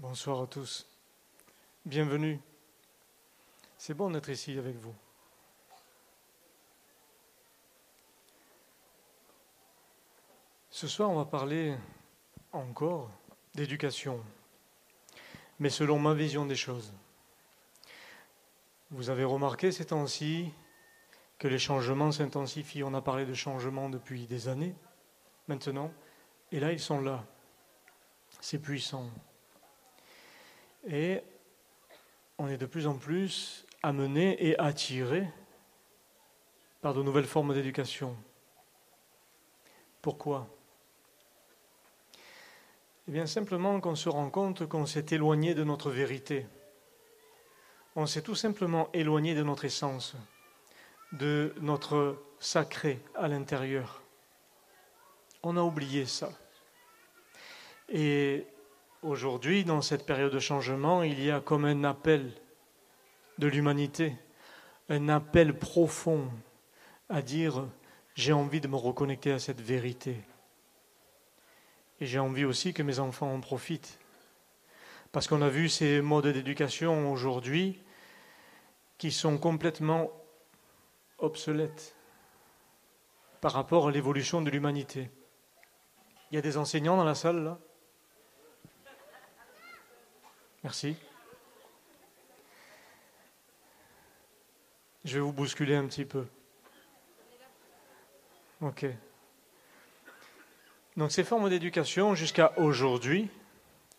Bonsoir à tous. Bienvenue. C'est bon d'être ici avec vous. Ce soir, on va parler encore d'éducation, mais selon ma vision des choses. Vous avez remarqué ces temps-ci que les changements s'intensifient. On a parlé de changements depuis des années maintenant, et là, ils sont là. C'est puissant. Et on est de plus en plus amené et attiré par de nouvelles formes d'éducation. Pourquoi? Eh bien simplement qu'on se rend compte qu'on s'est éloigné de notre vérité. On s'est tout simplement éloigné de notre essence, de notre sacré à l'intérieur. On a oublié ça. Et aujourd'hui, dans cette période de changement, il y a comme un appel de l'humanité, un appel profond à dire j'ai envie de me reconnecter à cette vérité. Et j'ai envie aussi que mes enfants en profitent. Parce qu'on a vu ces modes d'éducation aujourd'hui qui sont complètement obsolètes par rapport à l'évolution de l'humanité. Il y a des enseignants dans la salle là Merci. Je vais vous bousculer un petit peu. Ok. Donc ces formes d'éducation, jusqu'à aujourd'hui,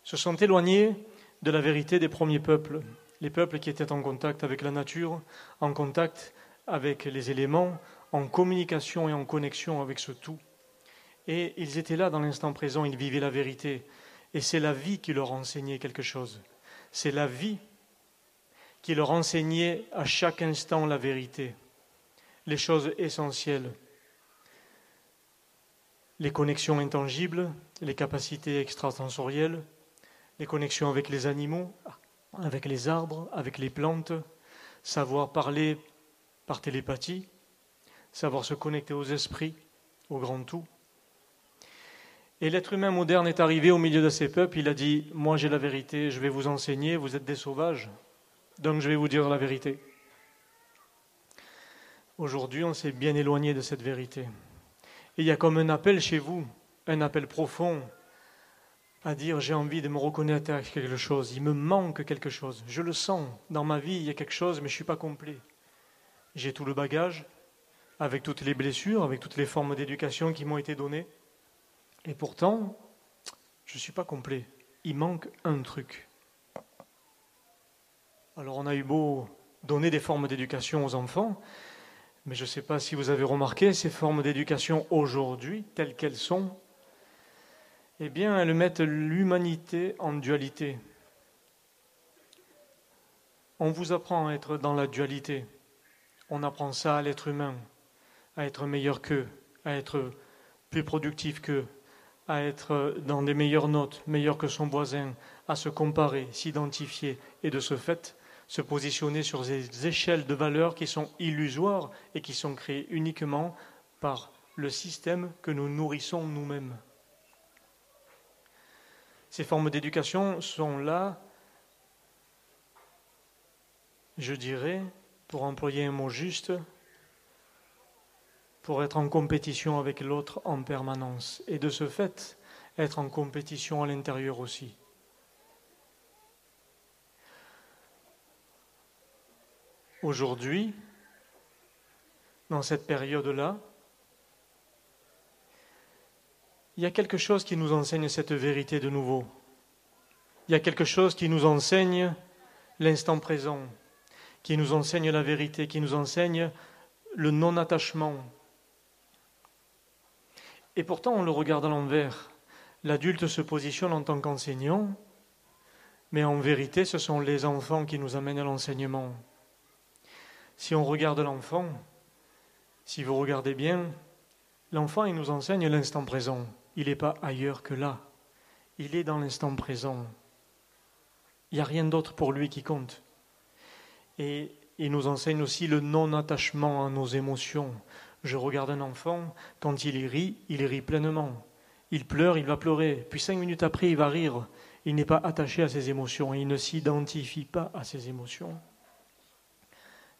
se sont éloignées de la vérité des premiers peuples, les peuples qui étaient en contact avec la nature, en contact avec les éléments, en communication et en connexion avec ce tout. Et ils étaient là dans l'instant présent, ils vivaient la vérité. Et c'est la vie qui leur enseignait quelque chose. C'est la vie qui leur enseignait à chaque instant la vérité, les choses essentielles, les connexions intangibles, les capacités extrasensorielles, les connexions avec les animaux, avec les arbres, avec les plantes, savoir parler par télépathie, savoir se connecter aux esprits, au grand tout. Et l'être humain moderne est arrivé au milieu de ces peuples, il a dit, moi j'ai la vérité, je vais vous enseigner, vous êtes des sauvages, donc je vais vous dire la vérité. Aujourd'hui, on s'est bien éloigné de cette vérité. Et il y a comme un appel chez vous, un appel profond, à dire j'ai envie de me reconnaître à quelque chose, il me manque quelque chose, je le sens, dans ma vie il y a quelque chose, mais je ne suis pas complet. J'ai tout le bagage, avec toutes les blessures, avec toutes les formes d'éducation qui m'ont été données. Et pourtant, je ne suis pas complet. Il manque un truc. Alors on a eu beau donner des formes d'éducation aux enfants, mais je ne sais pas si vous avez remarqué, ces formes d'éducation aujourd'hui, telles qu'elles sont, eh bien, elles mettent l'humanité en dualité. On vous apprend à être dans la dualité. On apprend ça à l'être humain, à être meilleur qu'eux, à être plus productif qu'eux, à être dans des meilleures notes, meilleur que son voisin, à se comparer, s'identifier et de ce fait se positionner sur des échelles de valeurs qui sont illusoires et qui sont créées uniquement par le système que nous nourrissons nous-mêmes. Ces formes d'éducation sont là, je dirais, pour employer un mot juste, pour être en compétition avec l'autre en permanence et de ce fait être en compétition à l'intérieur aussi. Aujourd'hui, dans cette période-là, il y a quelque chose qui nous enseigne cette vérité de nouveau. Il y a quelque chose qui nous enseigne l'instant présent, qui nous enseigne la vérité, qui nous enseigne le non-attachement, et pourtant, on le regarde à l'envers. L'adulte se positionne en tant qu'enseignant, mais en vérité, ce sont les enfants qui nous amènent à l'enseignement. Si on regarde l'enfant, si vous regardez bien, l'enfant, il nous enseigne l'instant présent. Il n'est pas ailleurs que là. Il est dans l'instant présent. Il n'y a rien d'autre pour lui qui compte. Et il nous enseigne aussi le non-attachement à nos émotions, je regarde un enfant, quand il rit, il rit pleinement. Il pleure, il va pleurer. Puis cinq minutes après, il va rire. Il n'est pas attaché à ses émotions. Il ne s'identifie pas à ses émotions.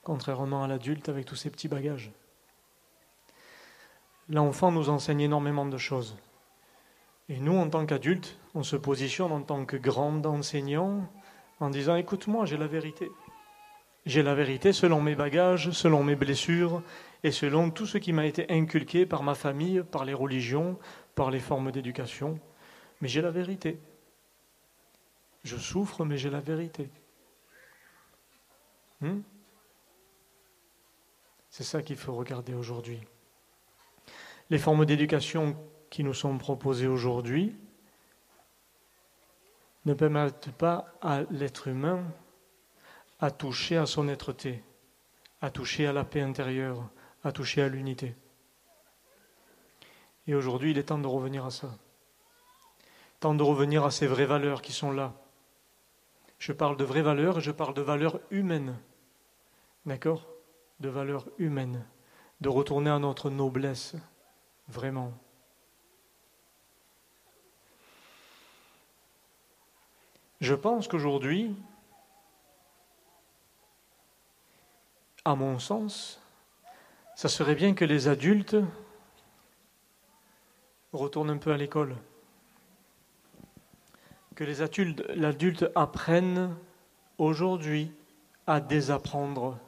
Contrairement à l'adulte avec tous ses petits bagages. L'enfant nous enseigne énormément de choses. Et nous, en tant qu'adultes, on se positionne en tant que grand enseignant en disant, écoute-moi, j'ai la vérité. J'ai la vérité selon mes bagages, selon mes blessures et selon tout ce qui m'a été inculqué par ma famille, par les religions, par les formes d'éducation. Mais j'ai la vérité. Je souffre, mais j'ai la vérité. Hmm? C'est ça qu'il faut regarder aujourd'hui. Les formes d'éducation qui nous sont proposées aujourd'hui ne permettent pas à l'être humain à toucher à son être-té, à toucher à la paix intérieure, à toucher à l'unité. Et aujourd'hui, il est temps de revenir à ça. Temps de revenir à ces vraies valeurs qui sont là. Je parle de vraies valeurs et je parle de valeurs humaines. D'accord? De valeurs humaines. De retourner à notre noblesse. Vraiment. Je pense qu'aujourd'hui, à mon sens, ça serait bien que les adultes retournent un peu à l'école. Que les adultes, l'adulte apprenne aujourd'hui à désapprendre,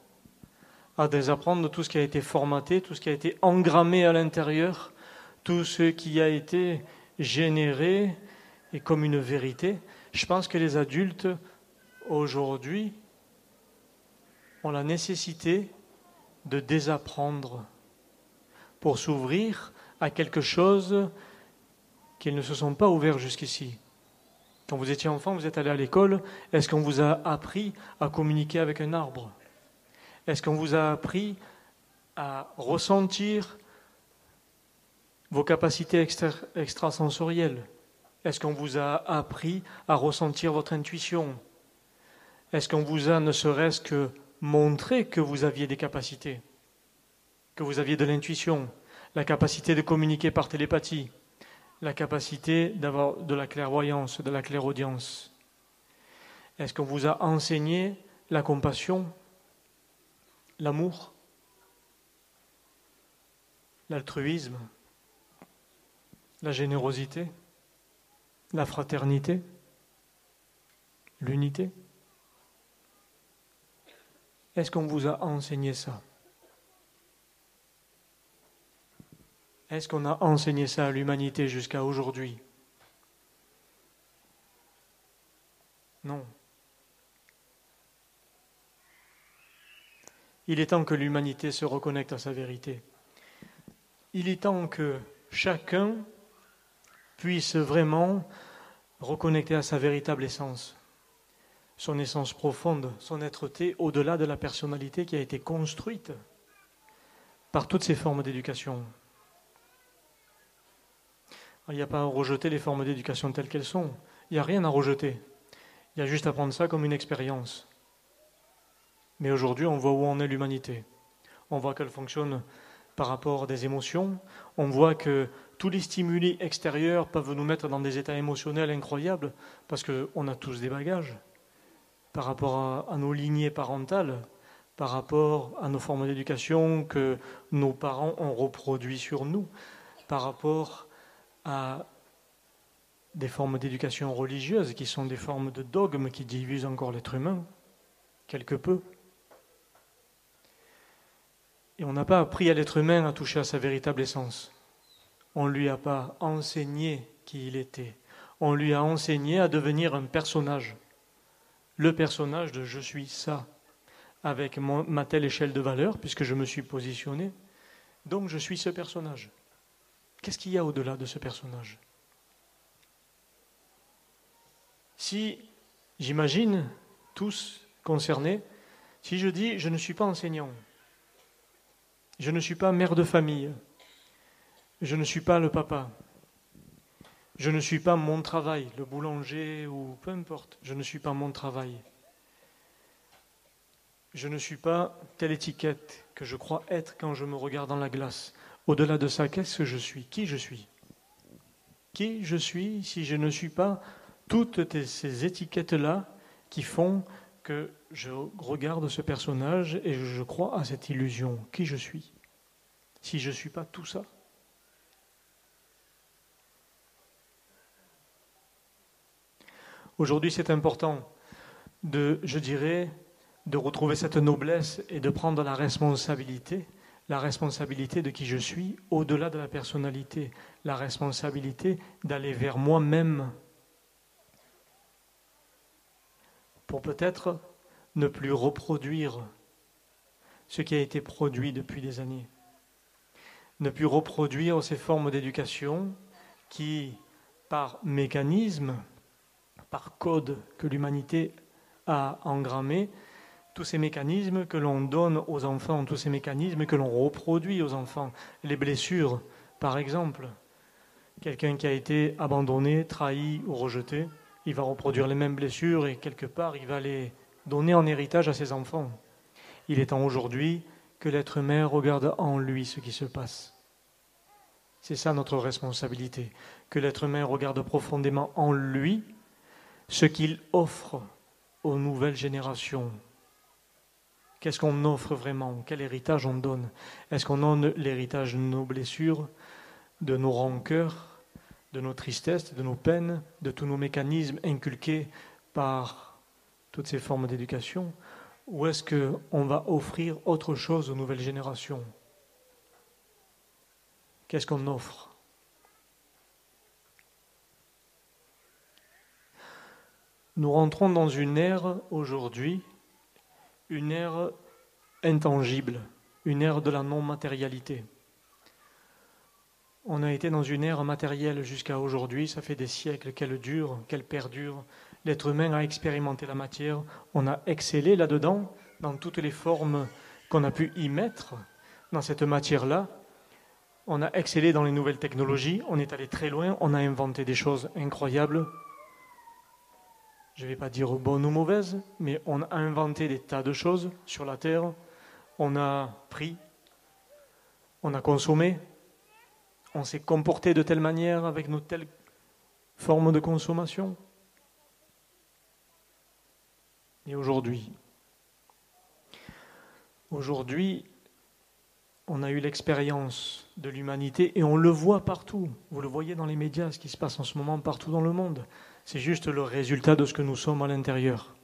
à désapprendre tout ce qui a été formaté, tout ce qui a été engrammé à l'intérieur, tout ce qui a été généré et comme une vérité. Je pense que les adultes aujourd'hui ont la nécessité de désapprendre pour s'ouvrir à quelque chose qu'ils ne se sont pas ouverts jusqu'ici. Quand vous étiez enfant, vous êtes allé à l'école, est-ce qu'on vous a appris à communiquer avec un arbre? Est-ce qu'on vous a appris à ressentir vos capacités extrasensorielles? Est-ce qu'on vous a appris à ressentir votre intuition? Est-ce qu'on vous a ne serait-ce que montrer que vous aviez des capacités, que vous aviez de l'intuition, la capacité de communiquer par télépathie, la capacité d'avoir de la clairvoyance, de la clairaudience. Est-ce qu'on vous a enseigné la compassion, l'amour, l'altruisme, la générosité, la fraternité, l'unité? Est-ce qu'on vous a enseigné ça? Est-ce qu'on a enseigné ça à l'humanité jusqu'à aujourd'hui? Non. Il est temps que l'humanité se reconnecte à sa vérité. Il est temps que chacun puisse vraiment reconnecter à sa véritable essence son essence profonde, son être-té, au-delà de la personnalité qui a été construite par toutes ces formes d'éducation. Il n'y a pas à rejeter les formes d'éducation telles qu'elles sont. Il n'y a rien à rejeter. Il y a juste à prendre ça comme une expérience. Mais aujourd'hui, on voit où en est l'humanité. On voit qu'elle fonctionne par rapport à des émotions. On voit que tous les stimuli extérieurs peuvent nous mettre dans des états émotionnels incroyables parce qu'on a tous des bagages par rapport à, nos lignées parentales, par rapport à nos formes d'éducation que nos parents ont reproduit sur nous, par rapport à des formes d'éducation religieuse qui sont des formes de dogmes qui divisent encore l'être humain, quelque peu. Et on n'a pas appris à l'être humain à toucher à sa véritable essence. On ne lui a pas enseigné qui il était. On lui a enseigné à devenir un personnage le personnage de je suis ça avec ma telle échelle de valeur, puisque je me suis positionné. Donc je suis ce personnage. Qu'est-ce qu'il y a au-delà de ce personnage? Si, j'imagine, tous concernés, si je dis je ne suis pas enseignant, je ne suis pas mère de famille, je ne suis pas le papa, je ne suis pas mon travail, le boulanger ou peu importe, je ne suis pas mon travail. Je ne suis pas telle étiquette que je crois être quand je me regarde dans la glace. Au-delà de ça, qu'est-ce que je suis? Qui je suis? Qui je suis si je ne suis pas toutes ces étiquettes-là qui font que je regarde ce personnage et je crois à cette illusion, qui je suis, si je ne suis pas tout ça. Aujourd'hui, c'est important de, je dirais, de retrouver cette noblesse et de prendre la responsabilité, la responsabilité de qui je suis, au-delà de la personnalité, la responsabilité d'aller vers moi-même pour peut-être ne plus reproduire ce qui a été produit depuis des années. Ne plus reproduire ces formes d'éducation qui, par mécanisme, par code que l'humanité a engrammé, tous ces mécanismes que l'on donne aux enfants, tous ces mécanismes que l'on reproduit aux enfants, les blessures, par exemple. Quelqu'un qui a été abandonné, trahi ou rejeté, il va reproduire les mêmes blessures et quelque part, il va les donner en héritage à ses enfants. Il est temps aujourd'hui que l'être humain regarde en lui ce qui se passe. C'est ça notre responsabilité, que l'être humain regarde profondément en lui ce qu'il offre aux nouvelles générations. Qu'est-ce qu'on offre vraiment? Quel héritage on donne? Est-ce qu'on donne l'héritage de nos blessures, de nos rancœurs de nos tristesses, de nos peines, de tous nos mécanismes inculqués par toutes ces formes d'éducation? Ou est-ce qu'on va offrir autre chose aux nouvelles générations? Qu'est-ce qu'on offre? Nous rentrons dans une ère aujourd'hui, une ère intangible, une ère de la non-matérialité. On a été dans une ère matérielle jusqu'à aujourd'hui, ça fait des siècles qu'elle dure, qu'elle perdure. L'être humain a expérimenté la matière, on a excellé là-dedans, dans toutes les formes qu'on a pu y mettre, dans cette matière-là. On a excellé dans les nouvelles technologies, on est allé très loin, on a inventé des choses incroyables. Je ne vais pas dire bonnes ou mauvaises, mais on a inventé des tas de choses sur la Terre. On a pris, on a consommé, on s'est comporté de telle manière avec nos telles formes de consommation. Et aujourd'hui, aujourd'hui, on a eu l'expérience de l'humanité et on le voit partout. Vous le voyez dans les médias, ce qui se passe en ce moment partout dans le monde. C'est juste le résultat de ce que nous sommes à l'intérieur.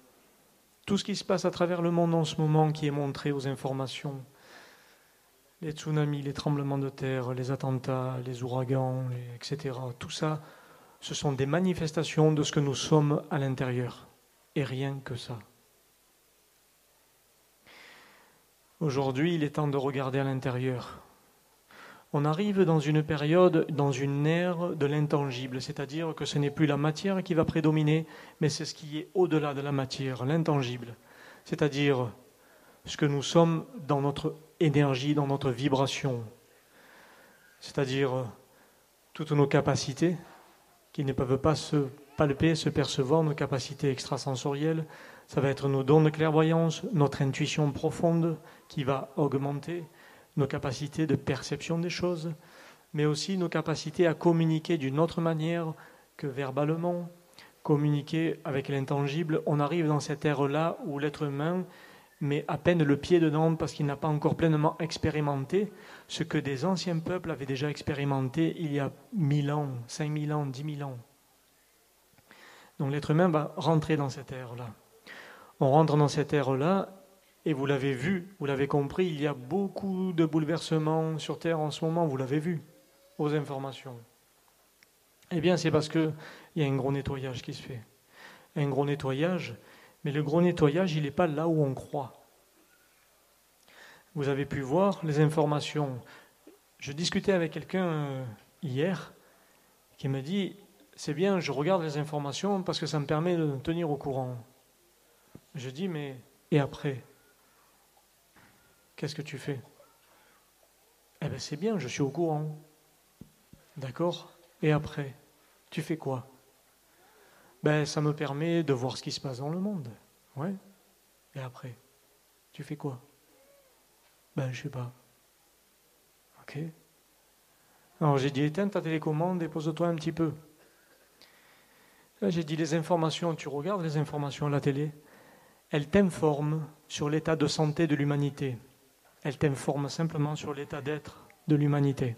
Tout ce qui se passe à travers le monde en ce moment qui est montré aux informations, les tsunamis, les tremblements de terre, les attentats, les ouragans, etc. Tout ça, ce sont des manifestations de ce que nous sommes à l'intérieur. Et rien que ça. Aujourd'hui, il est temps de regarder à l'intérieur. On arrive dans une période, dans une ère de l'intangible, c'est-à-dire que ce n'est plus la matière qui va prédominer, mais c'est ce qui est au-delà de la matière, l'intangible, c'est-à-dire ce que nous sommes dans notre énergie, dans notre vibration, c'est-à-dire toutes nos capacités qui ne peuvent pas se palper, se percevoir, nos capacités extrasensorielles, ça va être nos dons de clairvoyance, notre intuition profonde qui va augmenter, nos capacités de perception des choses, mais aussi nos capacités à communiquer d'une autre manière que verbalement, communiquer avec l'intangible. On arrive dans cette ère-là où l'être humain mais à peine le pied dedans parce qu'il n'a pas encore pleinement expérimenté ce que des anciens peuples avaient déjà expérimenté il y a mille ans, cinq mille ans, dix mille ans. Donc l'être humain va rentrer dans cette ère-là. On rentre dans cette ère-là, et vous l'avez vu, vous l'avez compris, il y a beaucoup de bouleversements sur Terre en ce moment, vous l'avez vu, aux informations. Eh bien, c'est parce qu'il y a un gros nettoyage qui se fait. Un gros nettoyage, mais le gros nettoyage, il n'est pas là où on croit. Vous avez pu voir les informations. Je discutais avec quelqu'un euh, hier qui me dit, c'est bien, je regarde les informations parce que ça me permet de me tenir au courant. Je dis, mais et après? Qu'est-ce que tu fais? Eh bien, c'est bien, je suis au courant. D'accord? Et après Tu fais quoi? Ben, ça me permet de voir ce qui se passe dans le monde. Ouais. Et après, tu fais quoi? Ben, je sais pas. Ok. Alors j'ai dit éteins ta télécommande et pose-toi un petit peu. J'ai dit les informations, tu regardes les informations à la télé, elles t'informent sur l'état de santé de l'humanité. Elles t'informent simplement sur l'état d'être de l'humanité.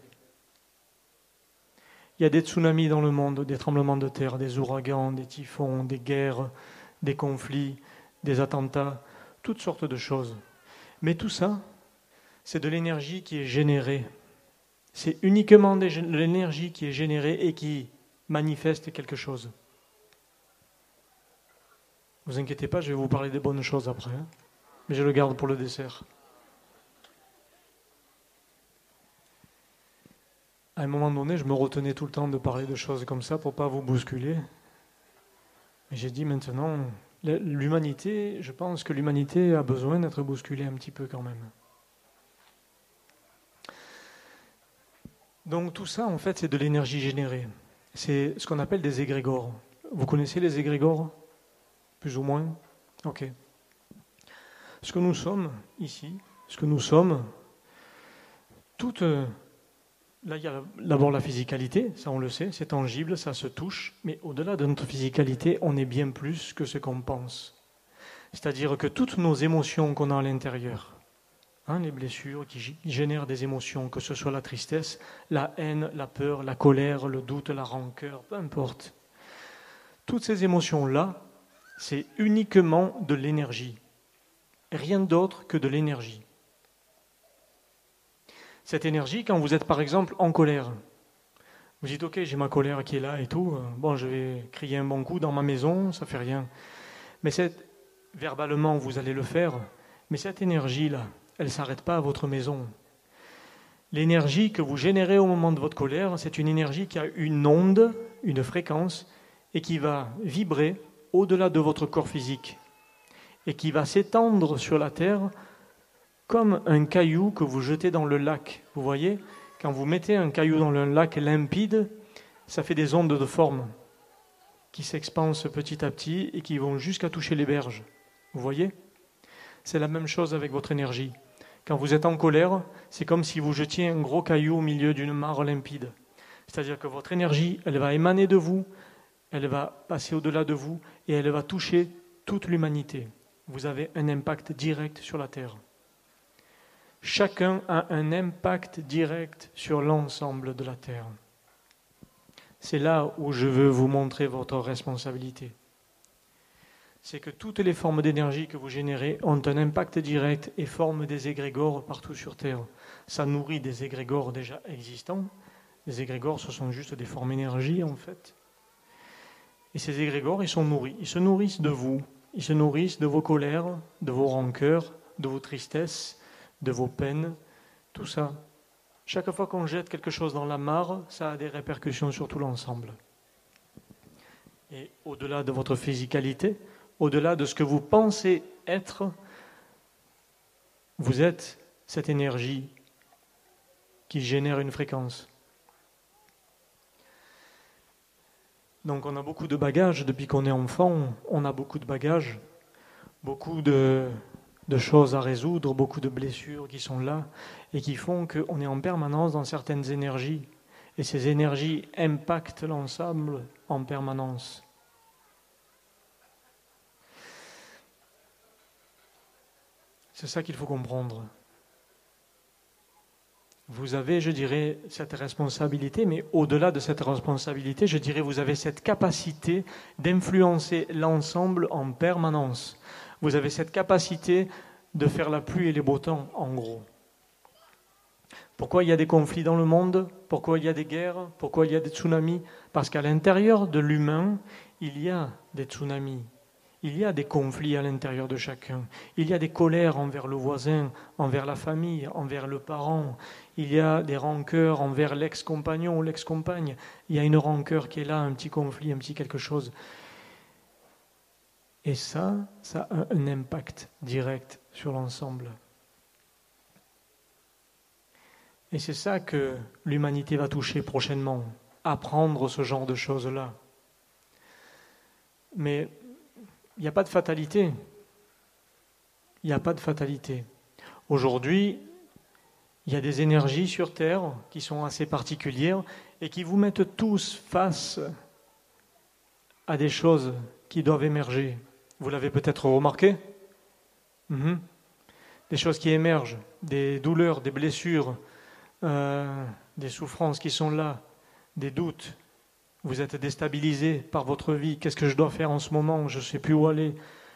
Il y a des tsunamis dans le monde, des tremblements de terre, des ouragans, des typhons, des guerres, des conflits, des attentats, toutes sortes de choses. Mais tout ça, c'est de l'énergie qui est générée. C'est uniquement de l'énergie qui est générée et qui manifeste quelque chose. Ne vous inquiétez pas, je vais vous parler des bonnes choses après, hein. mais je le garde pour le dessert. À un moment donné, je me retenais tout le temps de parler de choses comme ça pour ne pas vous bousculer. Mais j'ai dit maintenant, l'humanité, je pense que l'humanité a besoin d'être bousculée un petit peu quand même. Donc tout ça, en fait, c'est de l'énergie générée. C'est ce qu'on appelle des égrégores. Vous connaissez les égrégores? Plus ou moins? Ok. Ce que nous sommes ici, ce que nous sommes, toutes Là, il y a d'abord la physicalité, ça on le sait, c'est tangible, ça se touche, mais au-delà de notre physicalité, on est bien plus que ce qu'on pense. C'est-à-dire que toutes nos émotions qu'on a à l'intérieur, hein, les blessures qui génèrent des émotions, que ce soit la tristesse, la haine, la peur, la colère, le doute, la rancœur, peu importe, toutes ces émotions-là, c'est uniquement de l'énergie, rien d'autre que de l'énergie cette énergie quand vous êtes par exemple en colère. Vous dites ok j'ai ma colère qui est là et tout, bon je vais crier un bon coup dans ma maison, ça fait rien. Mais cette, verbalement vous allez le faire, mais cette énergie-là, elle ne s'arrête pas à votre maison. L'énergie que vous générez au moment de votre colère, c'est une énergie qui a une onde, une fréquence, et qui va vibrer au-delà de votre corps physique, et qui va s'étendre sur la Terre comme un caillou que vous jetez dans le lac. Vous voyez, quand vous mettez un caillou dans un lac limpide, ça fait des ondes de forme qui s'expansent petit à petit et qui vont jusqu'à toucher les berges. Vous voyez C'est la même chose avec votre énergie. Quand vous êtes en colère, c'est comme si vous jetiez un gros caillou au milieu d'une mare limpide. C'est-à-dire que votre énergie, elle va émaner de vous, elle va passer au-delà de vous et elle va toucher toute l'humanité. Vous avez un impact direct sur la Terre chacun a un impact direct sur l'ensemble de la Terre. C'est là où je veux vous montrer votre responsabilité. C'est que toutes les formes d'énergie que vous générez ont un impact direct et forment des égrégores partout sur Terre. Ça nourrit des égrégores déjà existants. Les égrégores, ce sont juste des formes d'énergie, en fait. Et ces égrégores, ils sont nourris. Ils se nourrissent de vous. Ils se nourrissent de vos colères, de vos rancœurs, de vos tristesses, de vos peines, tout ça. Chaque fois qu'on jette quelque chose dans la mare, ça a des répercussions sur tout l'ensemble. Et au-delà de votre physicalité, au-delà de ce que vous pensez être, vous êtes cette énergie qui génère une fréquence. Donc on a beaucoup de bagages depuis qu'on est enfant, on a beaucoup de bagages, beaucoup de, de choses à résoudre, beaucoup de blessures qui sont là et qui font qu'on est en permanence dans certaines énergies. Et ces énergies impactent l'ensemble en permanence. C'est ça qu'il faut comprendre. Vous avez, je dirais, cette responsabilité, mais au-delà de cette responsabilité, je dirais, vous avez cette capacité d'influencer l'ensemble en permanence. Vous avez cette capacité de faire la pluie et les beaux temps, en gros. Pourquoi il y a des conflits dans le monde? Pourquoi il y a des guerres? Pourquoi il y a des tsunamis? Parce qu'à l'intérieur de l'humain, il y a des tsunamis. Il y a des conflits à l'intérieur de chacun. Il y a des colères envers le voisin, envers la famille, envers le parent. Il y a des rancœurs envers l'ex-compagnon ou l'ex-compagne. Il y a une rancœur qui est là, un petit conflit, un petit quelque chose. Et ça, ça a un impact direct sur l'ensemble. Et c'est ça que l'humanité va toucher prochainement, apprendre ce genre de choses-là. Mais il n'y a pas de fatalité. Il n'y a pas de fatalité. Aujourd'hui, Il y a des énergies sur Terre qui sont assez particulières et qui vous mettent tous face à des choses qui doivent émerger. Vous l'avez peut-être remarqué mhm. Des choses qui émergent, des douleurs, des blessures, euh, des souffrances qui sont là, des doutes. Vous êtes déstabilisé par votre vie. Qu'est-ce que je dois faire en ce moment? Je ne sais plus où aller.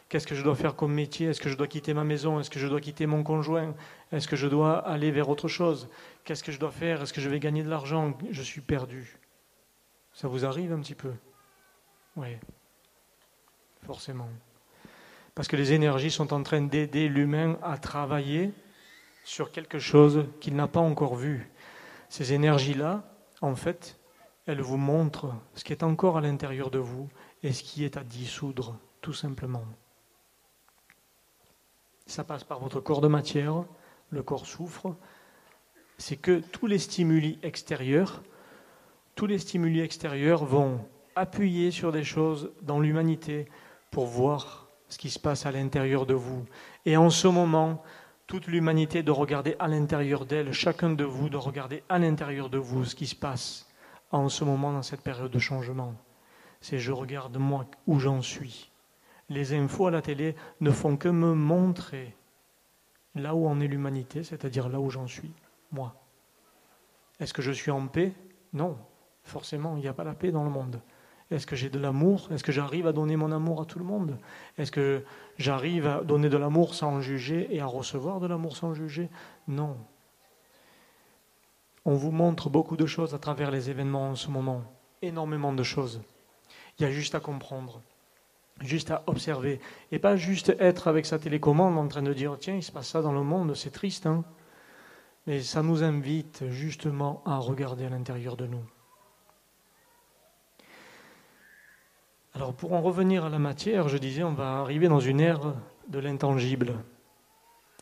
Qu'est-ce que je dois faire comme métier? Est-ce que je dois quitter ma maison? Est-ce que je dois quitter mon conjoint? Est-ce que je dois aller vers autre chose? Qu'est-ce que je dois faire? Est-ce que je vais gagner de l'argent? Je suis perdu. Ça vous arrive un petit peu? Oui, forcément. Parce que les énergies sont en train d'aider l'humain à travailler sur quelque chose qu'il n'a pas encore vu. Ces énergies-là, en fait, elles vous montrent ce qui est encore à l'intérieur de vous et ce qui est à dissoudre, tout simplement. Ça passe par votre corps de matière, le corps souffre, c'est que tous les stimuli extérieurs, tous les stimuli extérieurs vont appuyer sur des choses dans l'humanité pour voir ce qui se passe à l'intérieur de vous. Et en ce moment, toute l'humanité de regarder à l'intérieur d'elle, chacun de vous de regarder à l'intérieur de vous ce qui se passe en ce moment dans cette période de changement. C'est je regarde moi où j'en suis les infos à la télé ne font que me montrer là où en est l'humanité, c'est-à-dire là où j'en suis, moi. Est-ce que je suis en paix? Non, forcément, il n'y a pas la paix dans le monde. Est-ce que j'ai de l'amour? Est-ce que j'arrive à donner mon amour à tout le monde? Est-ce que j'arrive à donner de l'amour sans juger et à recevoir de l'amour sans juger? Non. On vous montre beaucoup de choses à travers les événements en ce moment, énormément de choses. Il y a juste à comprendre juste à observer et pas juste être avec sa télécommande en train de dire tiens il se passe ça dans le monde c'est triste hein. Mais ça nous invite justement à regarder à l'intérieur de nous alors pour en revenir à la matière je disais on va arriver dans une ère de l'intangible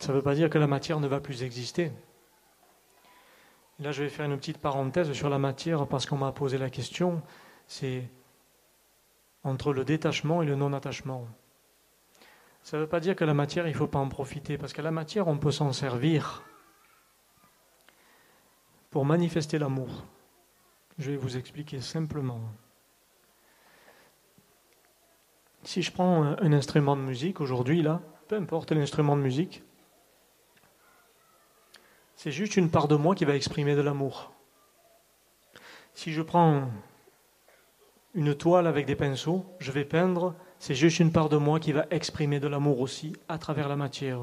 ça ne veut pas dire que la matière ne va plus exister là je vais faire une petite parenthèse sur la matière parce qu'on m'a posé la question c'est entre le détachement et le non-attachement. Ça ne veut pas dire que la matière, il ne faut pas en profiter, parce que la matière, on peut s'en servir pour manifester l'amour. Je vais vous expliquer simplement. Si je prends un instrument de musique aujourd'hui, là, peu importe l'instrument de musique, c'est juste une part de moi qui va exprimer de l'amour. Si je prends une toile avec des pinceaux, je vais peindre, c'est juste une part de moi qui va exprimer de l'amour aussi à travers la matière.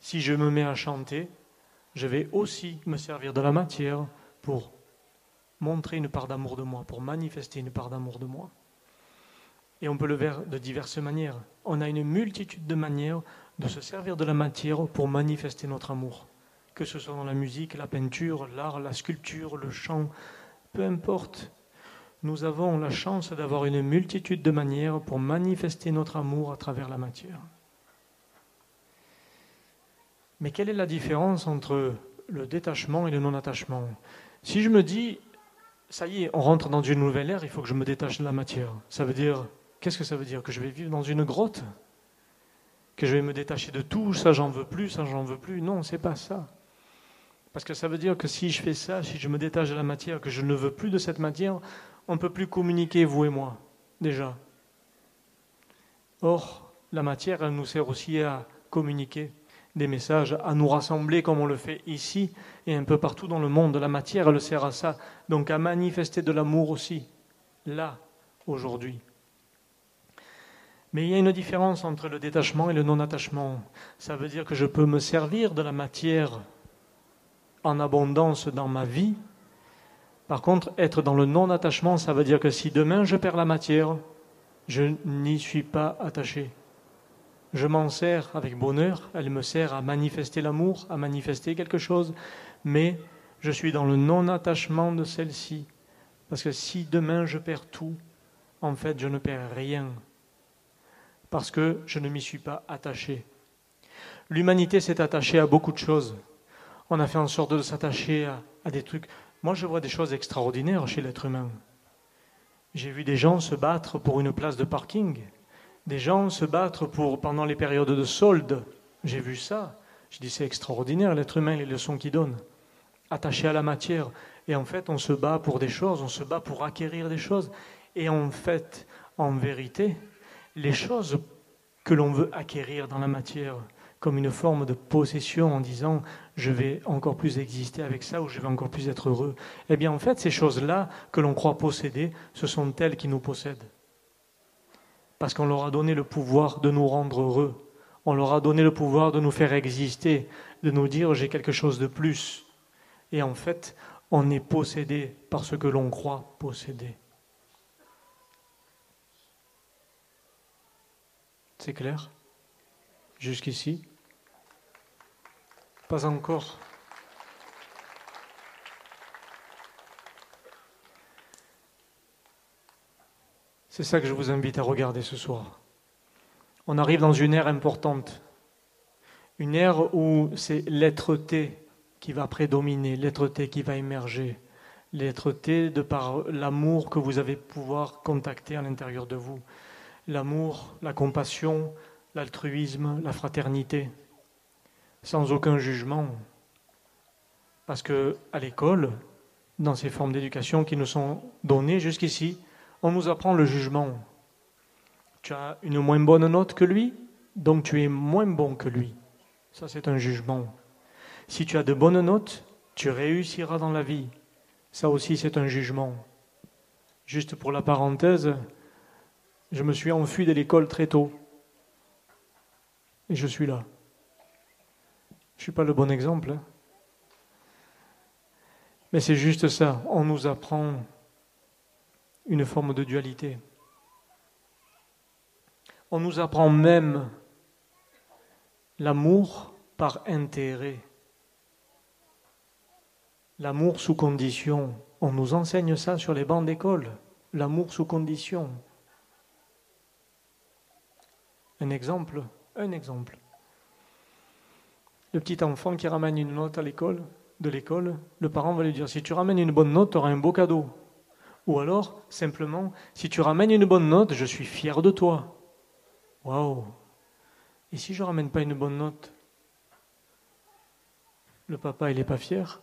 Si je me mets à chanter, je vais aussi me servir de la matière pour montrer une part d'amour de moi, pour manifester une part d'amour de moi. Et on peut le faire de diverses manières. On a une multitude de manières de se servir de la matière pour manifester notre amour, que ce soit dans la musique, la peinture, l'art, la sculpture, le chant, peu importe nous avons la chance d'avoir une multitude de manières pour manifester notre amour à travers la matière. Mais quelle est la différence entre le détachement et le non-attachement? Si je me dis, ça y est, on rentre dans une nouvelle ère, il faut que je me détache de la matière, ça veut dire, qu'est-ce que ça veut dire? Que je vais vivre dans une grotte? Que je vais me détacher de tout, ça j'en veux plus, ça j'en veux plus Non, c'est pas ça. Parce que ça veut dire que si je fais ça, si je me détache de la matière, que je ne veux plus de cette matière, on ne peut plus communiquer, vous et moi, déjà. Or, la matière, elle nous sert aussi à communiquer des messages, à nous rassembler comme on le fait ici et un peu partout dans le monde. La matière, elle sert à ça, donc à manifester de l'amour aussi, là, aujourd'hui. Mais il y a une différence entre le détachement et le non-attachement. Ça veut dire que je peux me servir de la matière en abondance dans ma vie, par contre, être dans le non-attachement, ça veut dire que si demain je perds la matière, je n'y suis pas attaché. Je m'en sers avec bonheur, elle me sert à manifester l'amour, à manifester quelque chose, mais je suis dans le non-attachement de celle-ci. Parce que si demain je perds tout, en fait je ne perds rien. Parce que je ne m'y suis pas attaché. L'humanité s'est attachée à beaucoup de choses. On a fait en sorte de s'attacher à, des trucs moi, je vois des choses extraordinaires chez l'être humain. J'ai vu des gens se battre pour une place de parking, des gens se battre pour pendant les périodes de solde. J'ai vu ça. Je dis c'est extraordinaire, l'être humain, les leçons qu'il donne. Attaché à la matière. Et en fait, on se bat pour des choses, on se bat pour acquérir des choses. Et en fait, en vérité, les choses que l'on veut acquérir dans la matière, comme une forme de possession en disant je vais encore plus exister avec ça ou je vais encore plus être heureux. Eh bien en fait ces choses-là que l'on croit posséder, ce sont elles qui nous possèdent. Parce qu'on leur a donné le pouvoir de nous rendre heureux. On leur a donné le pouvoir de nous faire exister, de nous dire j'ai quelque chose de plus. Et en fait, on est possédé par ce que l'on croit posséder. C'est clair Jusqu'ici Pas encore. C'est ça que je vous invite à regarder ce soir. On arrive dans une ère importante, une ère où c'est l'être-té qui va prédominer, l'être-té qui va émerger, l'être-té de par l'amour que vous avez pouvoir contacter à l'intérieur de vous, l'amour, la compassion, l'altruisme, la fraternité, sans aucun jugement. Parce que à l'école, dans ces formes d'éducation qui nous sont données jusqu'ici, on nous apprend le jugement. Tu as une moins bonne note que lui, donc tu es moins bon que lui. Ça, c'est un jugement. Si tu as de bonnes notes, tu réussiras dans la vie. Ça aussi, c'est un jugement. Juste pour la parenthèse, je me suis enfui de l'école très tôt. Et je suis là. Je ne suis pas le bon exemple. Hein. Mais c'est juste ça. On nous apprend une forme de dualité. On nous apprend même l'amour par intérêt. L'amour sous condition. On nous enseigne ça sur les bancs d'école. L'amour sous condition. Un exemple un exemple. Le petit enfant qui ramène une note à l'école, de l'école, le parent va lui dire si tu ramènes une bonne note, tu auras un beau cadeau. Ou alors, simplement, si tu ramènes une bonne note, je suis fier de toi. Waouh Et si je ne ramène pas une bonne note Le papa, il n'est pas fier?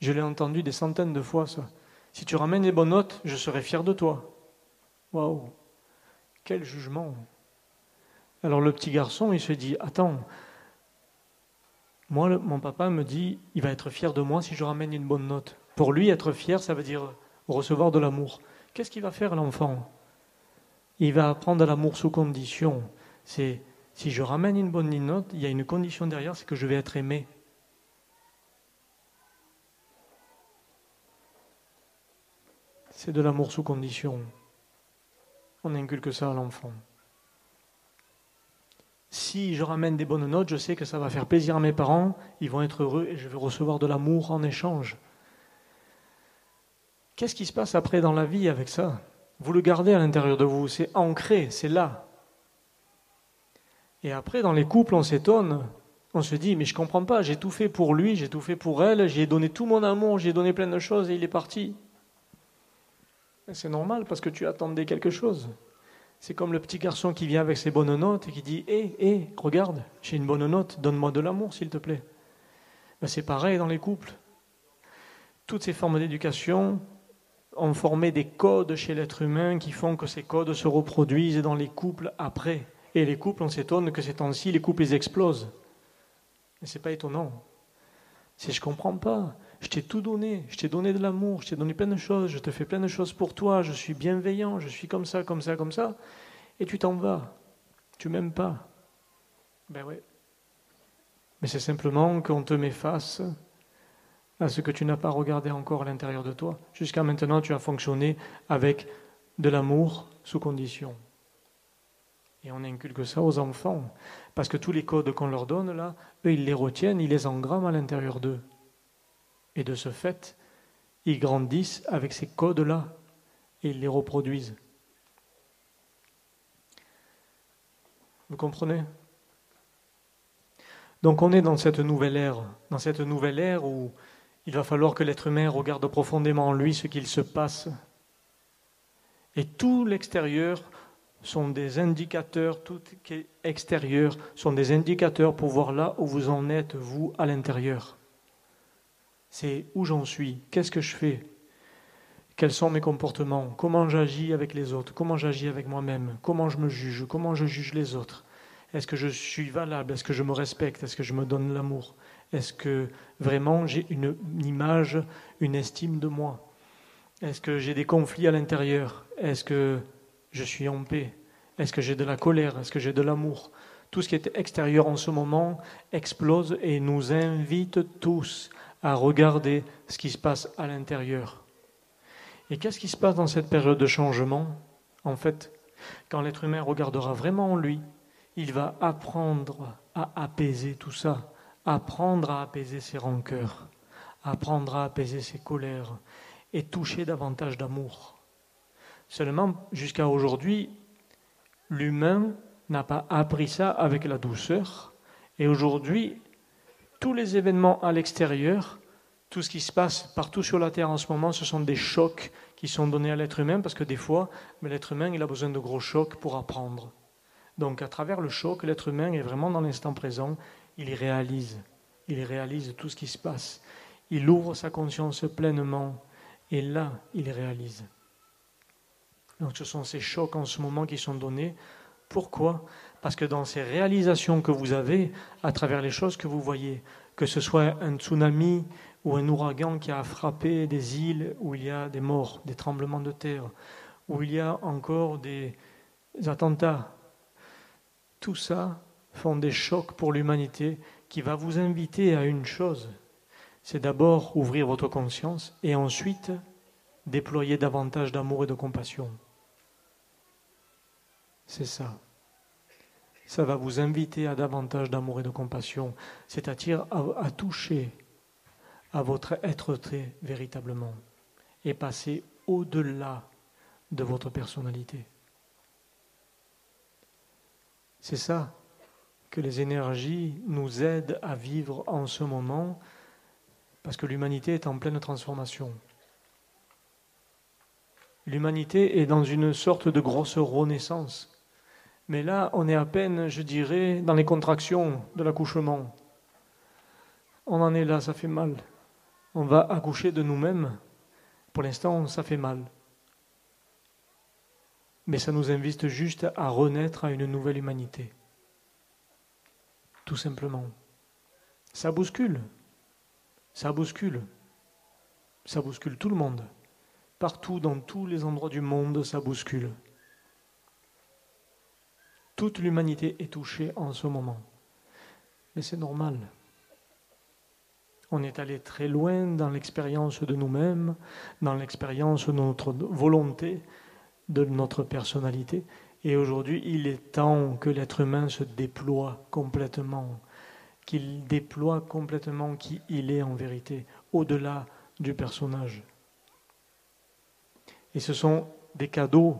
Je l'ai entendu des centaines de fois, ça. Si tu ramènes les bonnes notes, je serai fier de toi. Waouh Quel jugement alors le petit garçon, il se dit, attends, moi, mon papa me dit, il va être fier de moi si je ramène une bonne note. Pour lui, être fier, ça veut dire recevoir de l'amour. Qu'est-ce qu'il va faire l'enfant? Il va apprendre l'amour sous condition. C'est si je ramène une bonne note, il y a une condition derrière, c'est que je vais être aimé. C'est de l'amour sous condition. On inculque ça à l'enfant si je ramène des bonnes notes, je sais que ça va faire plaisir à mes parents, ils vont être heureux et je vais recevoir de l'amour en échange. Qu'est-ce qui se passe après dans la vie avec ça? Vous le gardez à l'intérieur de vous, c'est ancré, c'est là. Et après, dans les couples, on s'étonne, on se dit, mais je ne comprends pas, j'ai tout fait pour lui, j'ai tout fait pour elle, j'ai donné tout mon amour, j'ai donné plein de choses et il est parti. C'est normal parce que tu attendais quelque chose. C'est comme le petit garçon qui vient avec ses bonnes notes et qui dit Hé, hé, regarde, j'ai une bonne note, donne-moi de l'amour, s'il te plaît. Ben, c'est pareil dans les couples. Toutes ces formes d'éducation ont formé des codes chez l'être humain qui font que ces codes se reproduisent dans les couples après. Et les couples, on s'étonne que ces temps-ci, les couples, explosent. Mais ce n'est pas étonnant. Si je ne comprends pas, je t'ai tout donné, je t'ai donné de l'amour, je t'ai donné plein de choses, je te fais plein de choses pour toi, je suis bienveillant, je suis comme ça, comme ça, comme ça, et tu t'en vas. Tu m'aimes pas. Ben oui. Mais c'est simplement qu'on te met face à ce que tu n'as pas regardé encore à l'intérieur de toi. Jusqu'à maintenant, tu as fonctionné avec de l'amour sous condition. Et on inculque ça aux enfants. Parce que tous les codes qu'on leur donne, là, eux, ils les retiennent, ils les engramment à l'intérieur d'eux. Et de ce fait, ils grandissent avec ces codes-là et ils les reproduisent. Vous comprenez? Donc on est dans cette nouvelle ère, dans cette nouvelle ère où il va falloir que l'être humain regarde profondément en lui ce qu'il se passe. Et tout l'extérieur sont des indicateurs, tout qui est extérieur, sont des indicateurs pour voir là où vous en êtes, vous, à l'intérieur. C'est où j'en suis, qu'est-ce que je fais, quels sont mes comportements, comment j'agis avec les autres, comment j'agis avec moi-même, comment je me juge, comment je juge les autres? Est-ce que je suis valable? Est-ce que je me respecte? Est-ce que je me donne l'amour? Est-ce que vraiment j'ai une, image, une estime de moi? Est-ce que j'ai des conflits à l'intérieur? Est-ce que je suis en paix? Est-ce que j'ai de la colère? Est-ce que j'ai de l'amour? Tout ce qui est extérieur en ce moment explose et nous invite tous à regarder ce qui se passe à l'intérieur. Et qu'est-ce qui se passe dans cette période de changement En fait, quand l'être humain regardera vraiment en lui, il va apprendre à apaiser tout ça, apprendre à apaiser ses rancœurs, apprendre à apaiser ses colères et toucher davantage d'amour. Seulement, jusqu'à aujourd'hui, l'humain n'a pas appris ça avec la douceur. Et aujourd'hui, tous les événements à l'extérieur, tout ce qui se passe partout sur la Terre en ce moment, ce sont des chocs qui sont donnés à l'être humain parce que des fois, l'être humain, il a besoin de gros chocs pour apprendre. Donc à travers le choc, l'être humain est vraiment dans l'instant présent, il réalise, il réalise tout ce qui se passe. Il ouvre sa conscience pleinement et là, il réalise. Donc ce sont ces chocs en ce moment qui sont donnés. Pourquoi? Parce que dans ces réalisations que vous avez, à travers les choses que vous voyez, que ce soit un tsunami ou un ouragan qui a frappé des îles où il y a des morts, des tremblements de terre, où il y a encore des attentats, tout ça font des chocs pour l'humanité qui va vous inviter à une chose, c'est d'abord ouvrir votre conscience et ensuite déployer davantage d'amour et de compassion. C'est ça. Ça va vous inviter à davantage d'amour et de compassion, c'est-à-dire à, toucher à votre être-té véritablement et passer au-delà de votre personnalité. C'est ça que les énergies nous aident à vivre en ce moment, parce que l'humanité est en pleine transformation. L'humanité est dans une sorte de grosse renaissance. Mais là, on est à peine, je dirais, dans les contractions de l'accouchement. On en est là, ça fait mal. On va accoucher de nous-mêmes. Pour l'instant, ça fait mal mais ça nous invite juste à renaître à une nouvelle humanité. Tout simplement. Ça bouscule. Ça bouscule. Ça bouscule tout le monde. Partout, dans tous les endroits du monde, ça bouscule. Toute l'humanité est touchée en ce moment. Mais c'est normal. On est allé très loin dans l'expérience de nous-mêmes, dans l'expérience de notre volonté, de notre personnalité. Et aujourd'hui, il est temps que l'être humain se déploie complètement, qu'il déploie complètement qui il est en vérité, au-delà du personnage. Et ce sont des cadeaux,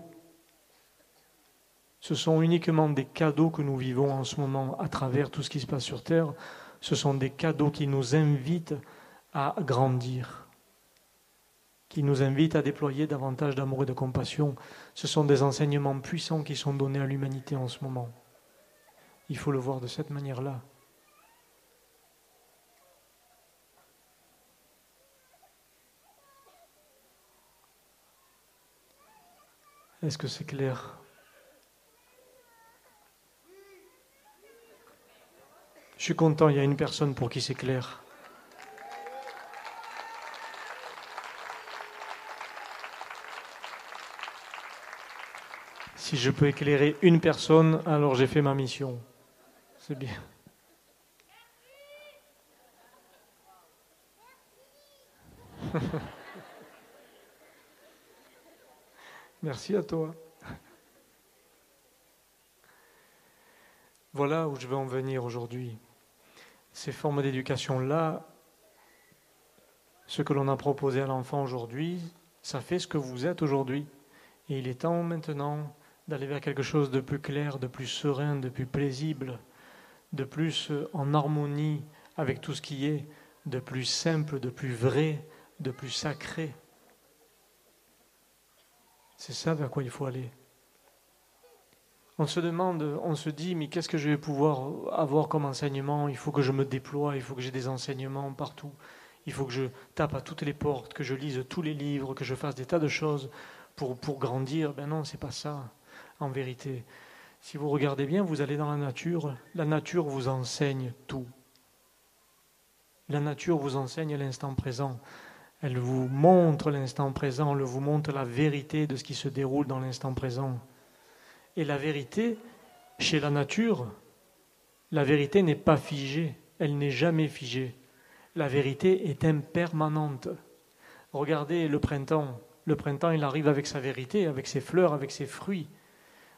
ce sont uniquement des cadeaux que nous vivons en ce moment à travers tout ce qui se passe sur Terre. Ce sont des cadeaux qui nous invitent à grandir qui nous invite à déployer davantage d'amour et de compassion. Ce sont des enseignements puissants qui sont donnés à l'humanité en ce moment. Il faut le voir de cette manière-là. Est-ce que c'est clair? Suis content, il y a une personne pour qui c'est clair. Si je peux éclairer une personne, alors j'ai fait ma mission. C'est bien. Merci à toi. Voilà où je veux en venir aujourd'hui. Ces formes d'éducation-là, ce que l'on a proposé à l'enfant aujourd'hui, ça fait ce que vous êtes aujourd'hui. Et il est temps maintenant d'aller vers quelque chose de plus clair, de plus serein, de plus paisible, de plus euh, en harmonie avec tout ce qui est, de plus simple, de plus vrai, de plus sacré. C'est ça vers quoi il faut aller. On se demande, on se dit, mais qu'est-ce que je vais pouvoir avoir comme enseignement? Il faut que je me déploie, il faut que j'ai des enseignements partout. Il faut que je tape à toutes les portes, que je lise tous les livres, que je fasse des tas de choses pour, grandir. Ben non, c'est pas ça, en vérité. Si vous regardez bien, vous allez dans la nature, la nature vous enseigne tout. La nature vous enseigne l'instant présent. Elle vous montre l'instant présent, elle vous montre la vérité de ce qui se déroule dans l'instant présent. Et la vérité, chez la nature, la vérité n'est pas figée, elle n'est jamais figée. La vérité est impermanente. Regardez le printemps. Le printemps, il arrive avec sa vérité, avec ses fleurs, avec ses fruits.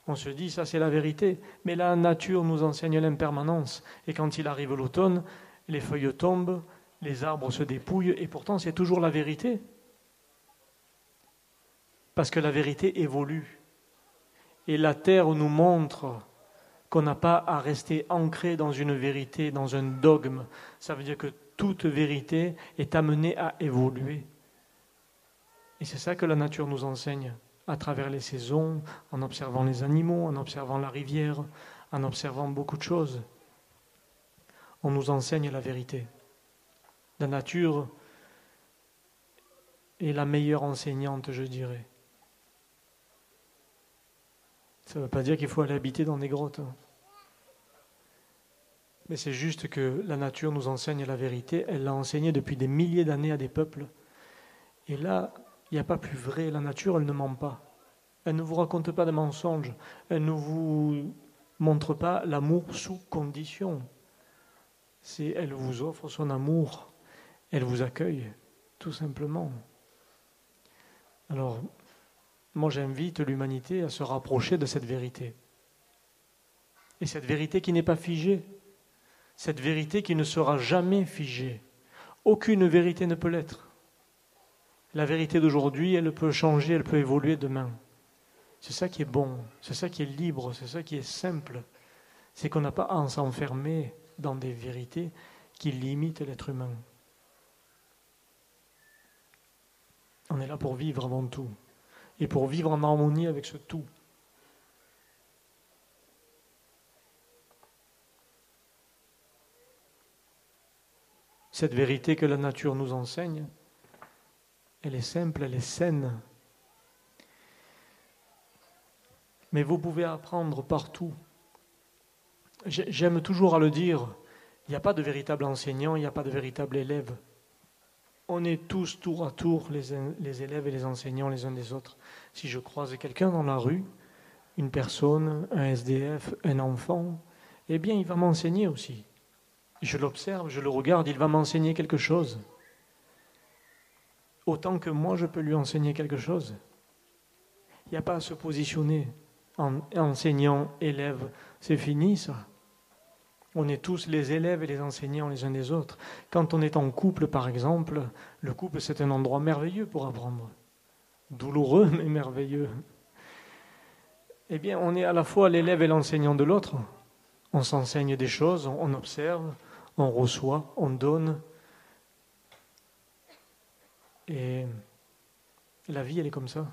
On se dit, ça c'est la vérité. Mais la nature nous enseigne l'impermanence. Et quand il arrive l'automne, les feuilles tombent, les arbres se dépouillent, et pourtant c'est toujours la vérité. Parce que la vérité évolue. Et la terre nous montre qu'on n'a pas à rester ancré dans une vérité, dans un dogme. Ça veut dire que toute vérité est amenée à évoluer. Et c'est ça que la nature nous enseigne à travers les saisons, en observant les animaux, en observant la rivière, en observant beaucoup de choses. On nous enseigne la vérité. La nature est la meilleure enseignante, je dirais. Ça ne veut pas dire qu'il faut aller habiter dans des grottes. Hein. Mais c'est juste que la nature nous enseigne la vérité. Elle l'a enseigné depuis des milliers d'années à des peuples. Et là, il n'y a pas plus vrai. La nature, elle ne ment pas. Elle ne vous raconte pas de mensonges. Elle ne vous montre pas l'amour sous condition. C'est elle vous offre son amour elle vous accueille, tout simplement. Alors, moi j'invite l'humanité à se rapprocher de cette vérité. Et cette vérité qui n'est pas figée, cette vérité qui ne sera jamais figée. Aucune vérité ne peut l'être. La vérité d'aujourd'hui, elle peut changer, elle peut évoluer demain. C'est ça qui est bon, c'est ça qui est libre, c'est ça qui est simple. C'est qu'on n'a pas à s'enfermer dans des vérités qui limitent l'être humain. On est là pour vivre avant tout et pour vivre en harmonie avec ce tout. Cette vérité que la nature nous enseigne, elle est simple, elle est saine. Mais vous pouvez apprendre partout. J'aime toujours à le dire, il n'y a pas de véritable enseignant, il n'y a pas de véritable élève on est tous tour à tour les, élèves et les enseignants les uns des autres. Si je croise quelqu'un dans la rue, une personne, un SDF, un enfant, eh bien, il va m'enseigner aussi. Je l'observe, je le regarde, il va m'enseigner quelque chose. Autant que moi, je peux lui enseigner quelque chose. Il n'y a pas à se positionner en enseignant, élève. C'est fini, ça. On est tous les élèves et les enseignants les uns des autres. Quand on est en couple, par exemple, le couple, c'est un endroit merveilleux pour apprendre. Douloureux, mais merveilleux. Eh bien, on est à la fois l'élève et l'enseignant de l'autre. On s'enseigne des choses, on observe, on reçoit, on donne. Et la vie, elle est comme ça.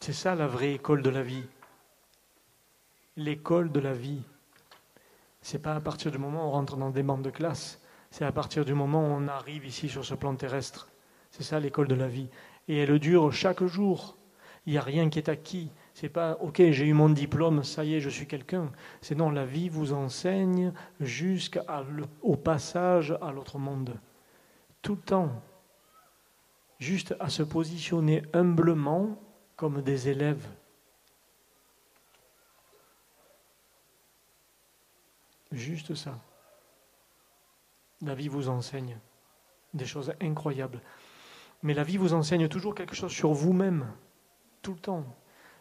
C'est ça la vraie école de la vie. L'école de la vie. C'est pas à partir du moment où on rentre dans des bandes de classe, c'est à partir du moment où on arrive ici sur ce plan terrestre. C'est ça l'école de la vie. Et elle dure chaque jour. Il n'y a rien qui est acquis. C'est pas OK, j'ai eu mon diplôme, ça y est, je suis quelqu'un. C'est non, la vie vous enseigne jusqu'au passage à l'autre monde. Tout le temps. Juste à se positionner humblement comme des élèves Juste ça. La vie vous enseigne des choses incroyables. Mais la vie vous enseigne toujours quelque chose sur vous-même, tout le temps.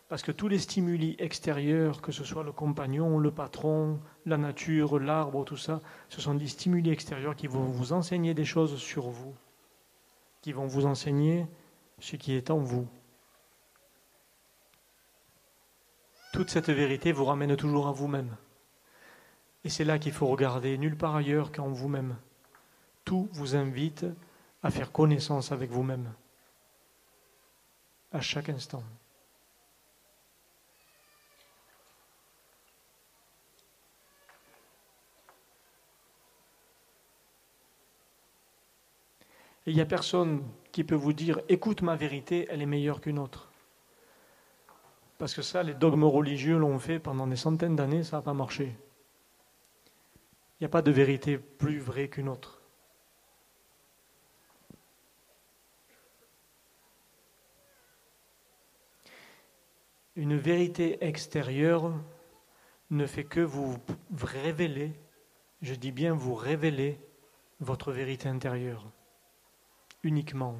Parce que tous les stimuli extérieurs, que ce soit le compagnon, le patron, la nature, l'arbre, tout ça, ce sont des stimuli extérieurs qui vont vous enseigner des choses sur vous, qui vont vous enseigner ce qui est en vous. Toute cette vérité vous ramène toujours à vous-même. Et c'est là qu'il faut regarder, nulle part ailleurs qu'en vous-même. Tout vous invite à faire connaissance avec vous-même, à chaque instant. Il n'y a personne qui peut vous dire écoute ma vérité, elle est meilleure qu'une autre. Parce que ça, les dogmes religieux l'ont fait pendant des centaines d'années, ça n'a pas marché. Il n'y a pas de vérité plus vraie qu'une autre. Une vérité extérieure ne fait que vous révéler, je dis bien vous révéler votre vérité intérieure, uniquement.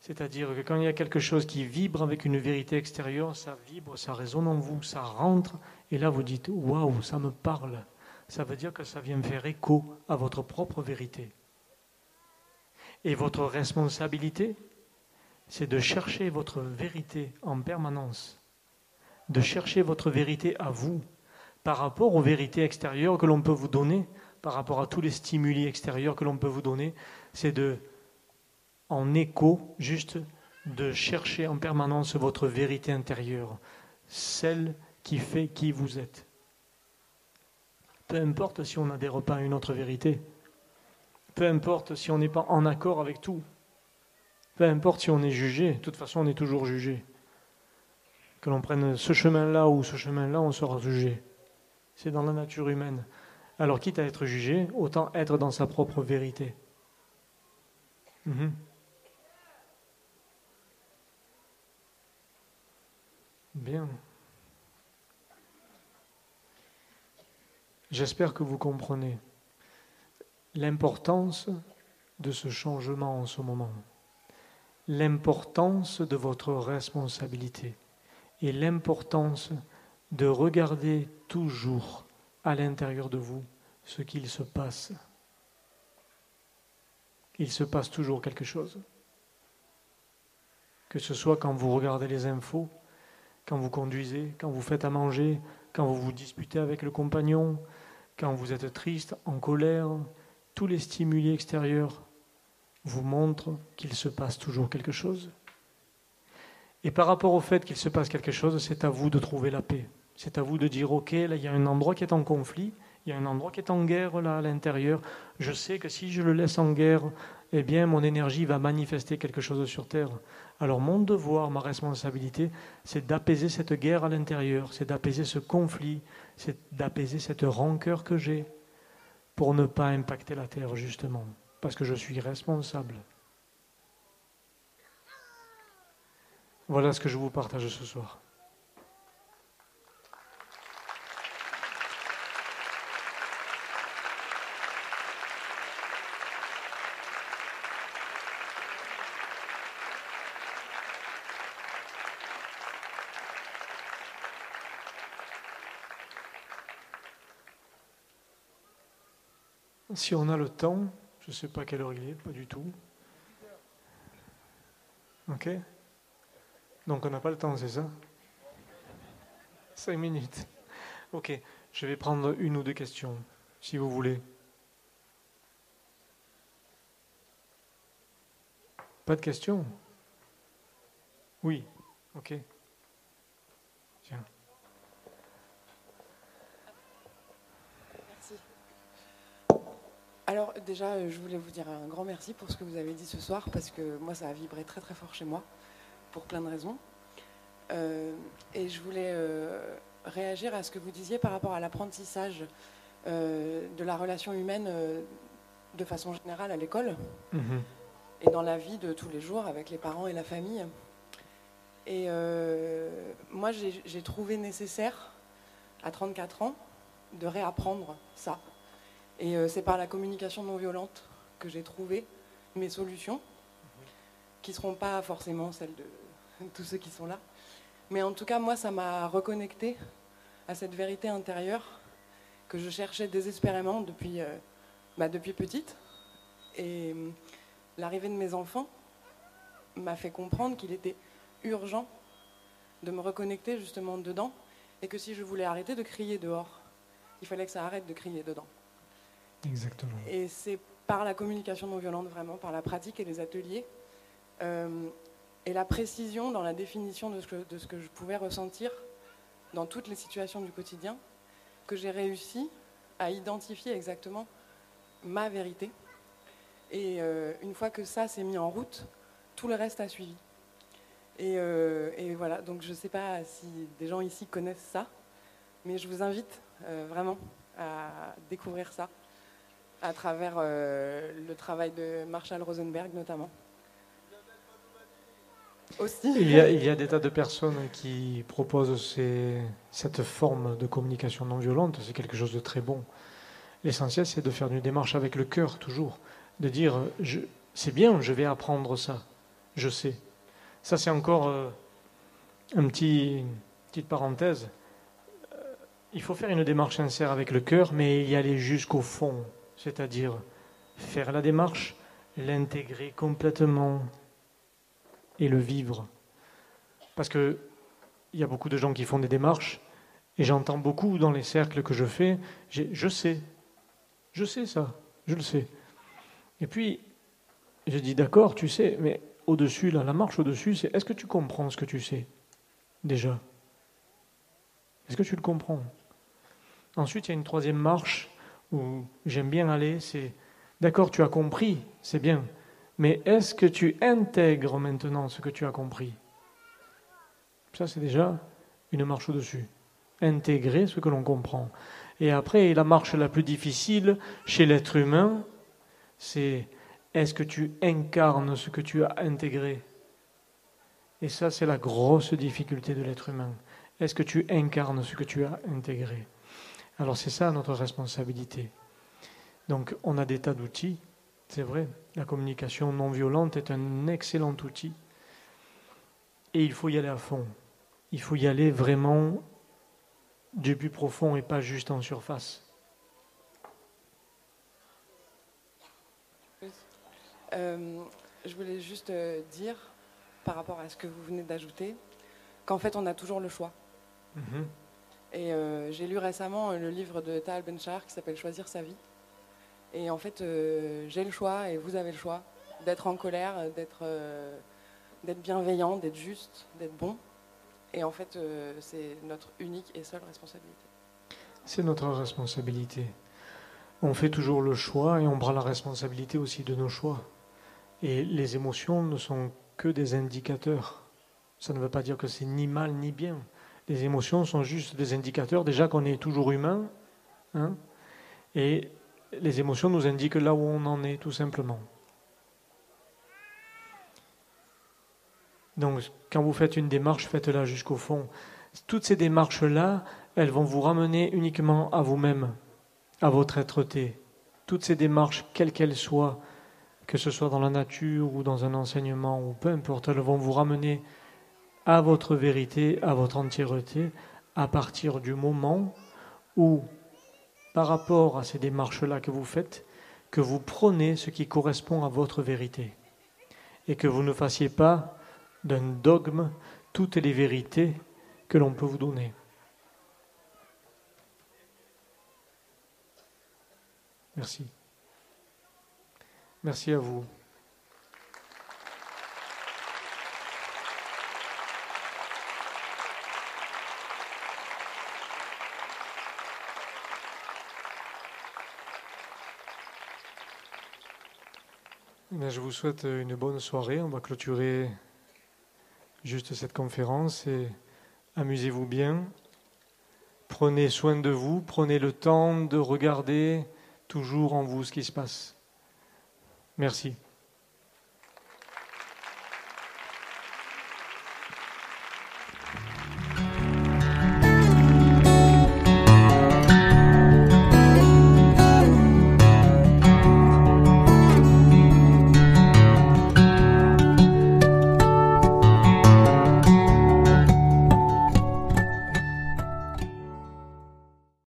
C'est-à-dire que quand il y a quelque chose qui vibre avec une vérité extérieure, ça vibre, ça résonne en vous, ça rentre, et là vous dites Waouh, ça me parle. Ça veut dire que ça vient faire écho à votre propre vérité. Et votre responsabilité, c'est de chercher votre vérité en permanence, de chercher votre vérité à vous, par rapport aux vérités extérieures que l'on peut vous donner, par rapport à tous les stimuli extérieurs que l'on peut vous donner, c'est de, en écho, juste de chercher en permanence votre vérité intérieure, celle qui fait qui vous êtes. Peu importe si on n'adhère pas à une autre vérité, peu importe si on n'est pas en accord avec tout, peu importe si on est jugé, de toute façon on est toujours jugé. Que l'on prenne ce chemin-là ou ce chemin-là, on sera jugé. C'est dans la nature humaine. Alors quitte à être jugé, autant être dans sa propre vérité. Mhm. Bien. J'espère que vous comprenez l'importance de ce changement en ce moment l'importance de votre responsabilité et l'importance de regarder toujours à l'intérieur de vous ce qu'il se passe. Il se passe toujours quelque chose. Que ce soit quand vous regardez les infos, quand vous conduisez, quand vous faites à manger, quand vous vous disputez avec le compagnon, quand vous êtes triste, en colère, tous les stimuli extérieurs vous montre qu'il se passe toujours quelque chose. Et par rapport au fait qu'il se passe quelque chose, c'est à vous de trouver la paix. C'est à vous de dire, OK, là, il y a un endroit qui est en conflit, il y a un endroit qui est en guerre là à l'intérieur. Je sais que si je le laisse en guerre, eh bien, mon énergie va manifester quelque chose sur Terre. Alors mon devoir, ma responsabilité, c'est d'apaiser cette guerre à l'intérieur, c'est d'apaiser ce conflit, c'est d'apaiser cette rancœur que j'ai pour ne pas impacter la Terre, justement parce que je suis responsable. Voilà ce que je vous partage ce soir. Si on a le temps, je ne sais pas quelle heure il est, pas du tout. Ok Donc on n'a pas le temps, c'est ça? Cinq minutes. Ok, je vais prendre une ou deux questions, si vous voulez. Pas de questions? Oui, ok. Alors déjà, euh, je voulais vous dire un grand merci pour ce que vous avez dit ce soir, parce que moi, ça a vibré très très fort chez moi, pour plein de raisons. Euh, et je voulais euh, réagir à ce que vous disiez par rapport à l'apprentissage de la relation humaine de façon générale à l'école mhm. et dans la vie de tous les jours avec les parents et la famille. Et moi, j'ai trouvé nécessaire, à 34 ans, de réapprendre ça et euh, c'est par la communication non violente que j'ai trouvé mes solutions, qui ne seront pas forcément celles de tous ceux qui sont là. Mais en tout cas, moi, ça m'a reconnecté à cette vérité intérieure que je cherchais désespérément depuis, euh, bah, petite. Et euh, l'arrivée de mes enfants m'a fait comprendre qu'il était urgent de me reconnecter justement dedans et que si je voulais arrêter de crier dehors, il fallait que ça arrête de crier dedans. Exactement. Et c'est par la communication non violente, vraiment, par la pratique et les ateliers, euh, et la précision dans la définition de ce, que, de ce que je pouvais ressentir dans toutes les situations du quotidien, que j'ai réussi à identifier exactement ma vérité Et euh, une fois que ça s'est mis en route, tout le reste a suivi. Et, euh, voilà, donc je ne sais pas si des gens ici connaissent ça, mais je vous invite vraiment à découvrir ça à travers le travail de Marshall Rosenberg notamment. Aussi. Il y, a, il y a des tas de personnes qui proposent ces, cette forme de communication non violente, c'est quelque chose de très bon. L'essentiel, c'est de faire une démarche avec le cœur, toujours. De dire, c'est bien, je vais apprendre ça, je sais. Ça, c'est encore euh, un petit, une petite parenthèse. Euh, il faut faire une démarche sincère avec le cœur, mais y aller jusqu'au fond, c'est-à-dire faire la démarche, l'intégrer complètement et le vivre. Parce qu'il y a beaucoup de gens qui font des démarches, et j'entends beaucoup dans les cercles que je fais, je sais, je sais ça, je le sais. Et puis, je dis d'accord, tu sais, mais au-dessus, là, la marche au-dessus, c'est est-ce que tu comprends ce que tu sais déjà? Est-ce que tu le comprends? Ensuite, il y a une troisième marche où j'aime bien aller, c'est d'accord, tu as compris, c'est bien, mais est-ce que tu intègres maintenant ce que tu as compris? Ça, c'est déjà une marche au-dessus. Intégrer ce que l'on comprend. Et après, la marche la plus difficile chez l'être humain, c'est est-ce que tu incarnes ce que tu as intégré? Et ça, c'est la grosse difficulté de l'être humain. Est-ce que tu incarnes ce que tu as intégré? Alors c'est ça notre responsabilité. Donc on a des tas d'outils, c'est vrai. La communication non violente est un excellent outil. Et il faut y aller à fond. Il faut y aller vraiment du plus profond et pas juste en surface. Euh, je voulais juste euh, dire, par rapport à ce que vous venez d'ajouter, qu'en fait on a toujours le choix. Mhm. Et euh, j'ai lu récemment le livre de Tal Benchar qui s'appelle Choisir sa vie. Et en fait, j'ai le choix et vous avez le choix d'être en colère, d'être bienveillant, d'être juste, d'être bon. Et en fait, euh, c'est notre unique et seule responsabilité. C'est notre responsabilité. On fait toujours le choix et on prend la responsabilité aussi de nos choix. Et les émotions ne sont que des indicateurs. Ça ne veut pas dire que c'est ni mal ni bien. Les émotions sont juste des indicateurs, déjà qu'on est toujours humain. Hein, et les émotions nous indiquent là où on en est, tout simplement. Donc, quand vous faites une démarche, faites-la jusqu'au fond. Toutes ces démarches-là, elles vont vous ramener uniquement à vous-même, à votre être-té. Toutes ces démarches, quelles qu'elles soient, que ce soit dans la nature ou dans un enseignement ou peu importe, elles vont vous ramener à votre vérité, à votre entièreté, à partir du moment où, par rapport à ces démarches-là que vous faites, que vous prenez ce qui correspond à votre vérité. Et que vous ne fassiez pas d'un dogme toutes les vérités que l'on peut vous donner. Merci. Merci à vous. Je vous souhaite une bonne soirée. On va clôturer juste cette conférence et amusez-vous bien. Prenez soin de vous, prenez le temps de regarder toujours en vous ce qui se passe. Merci.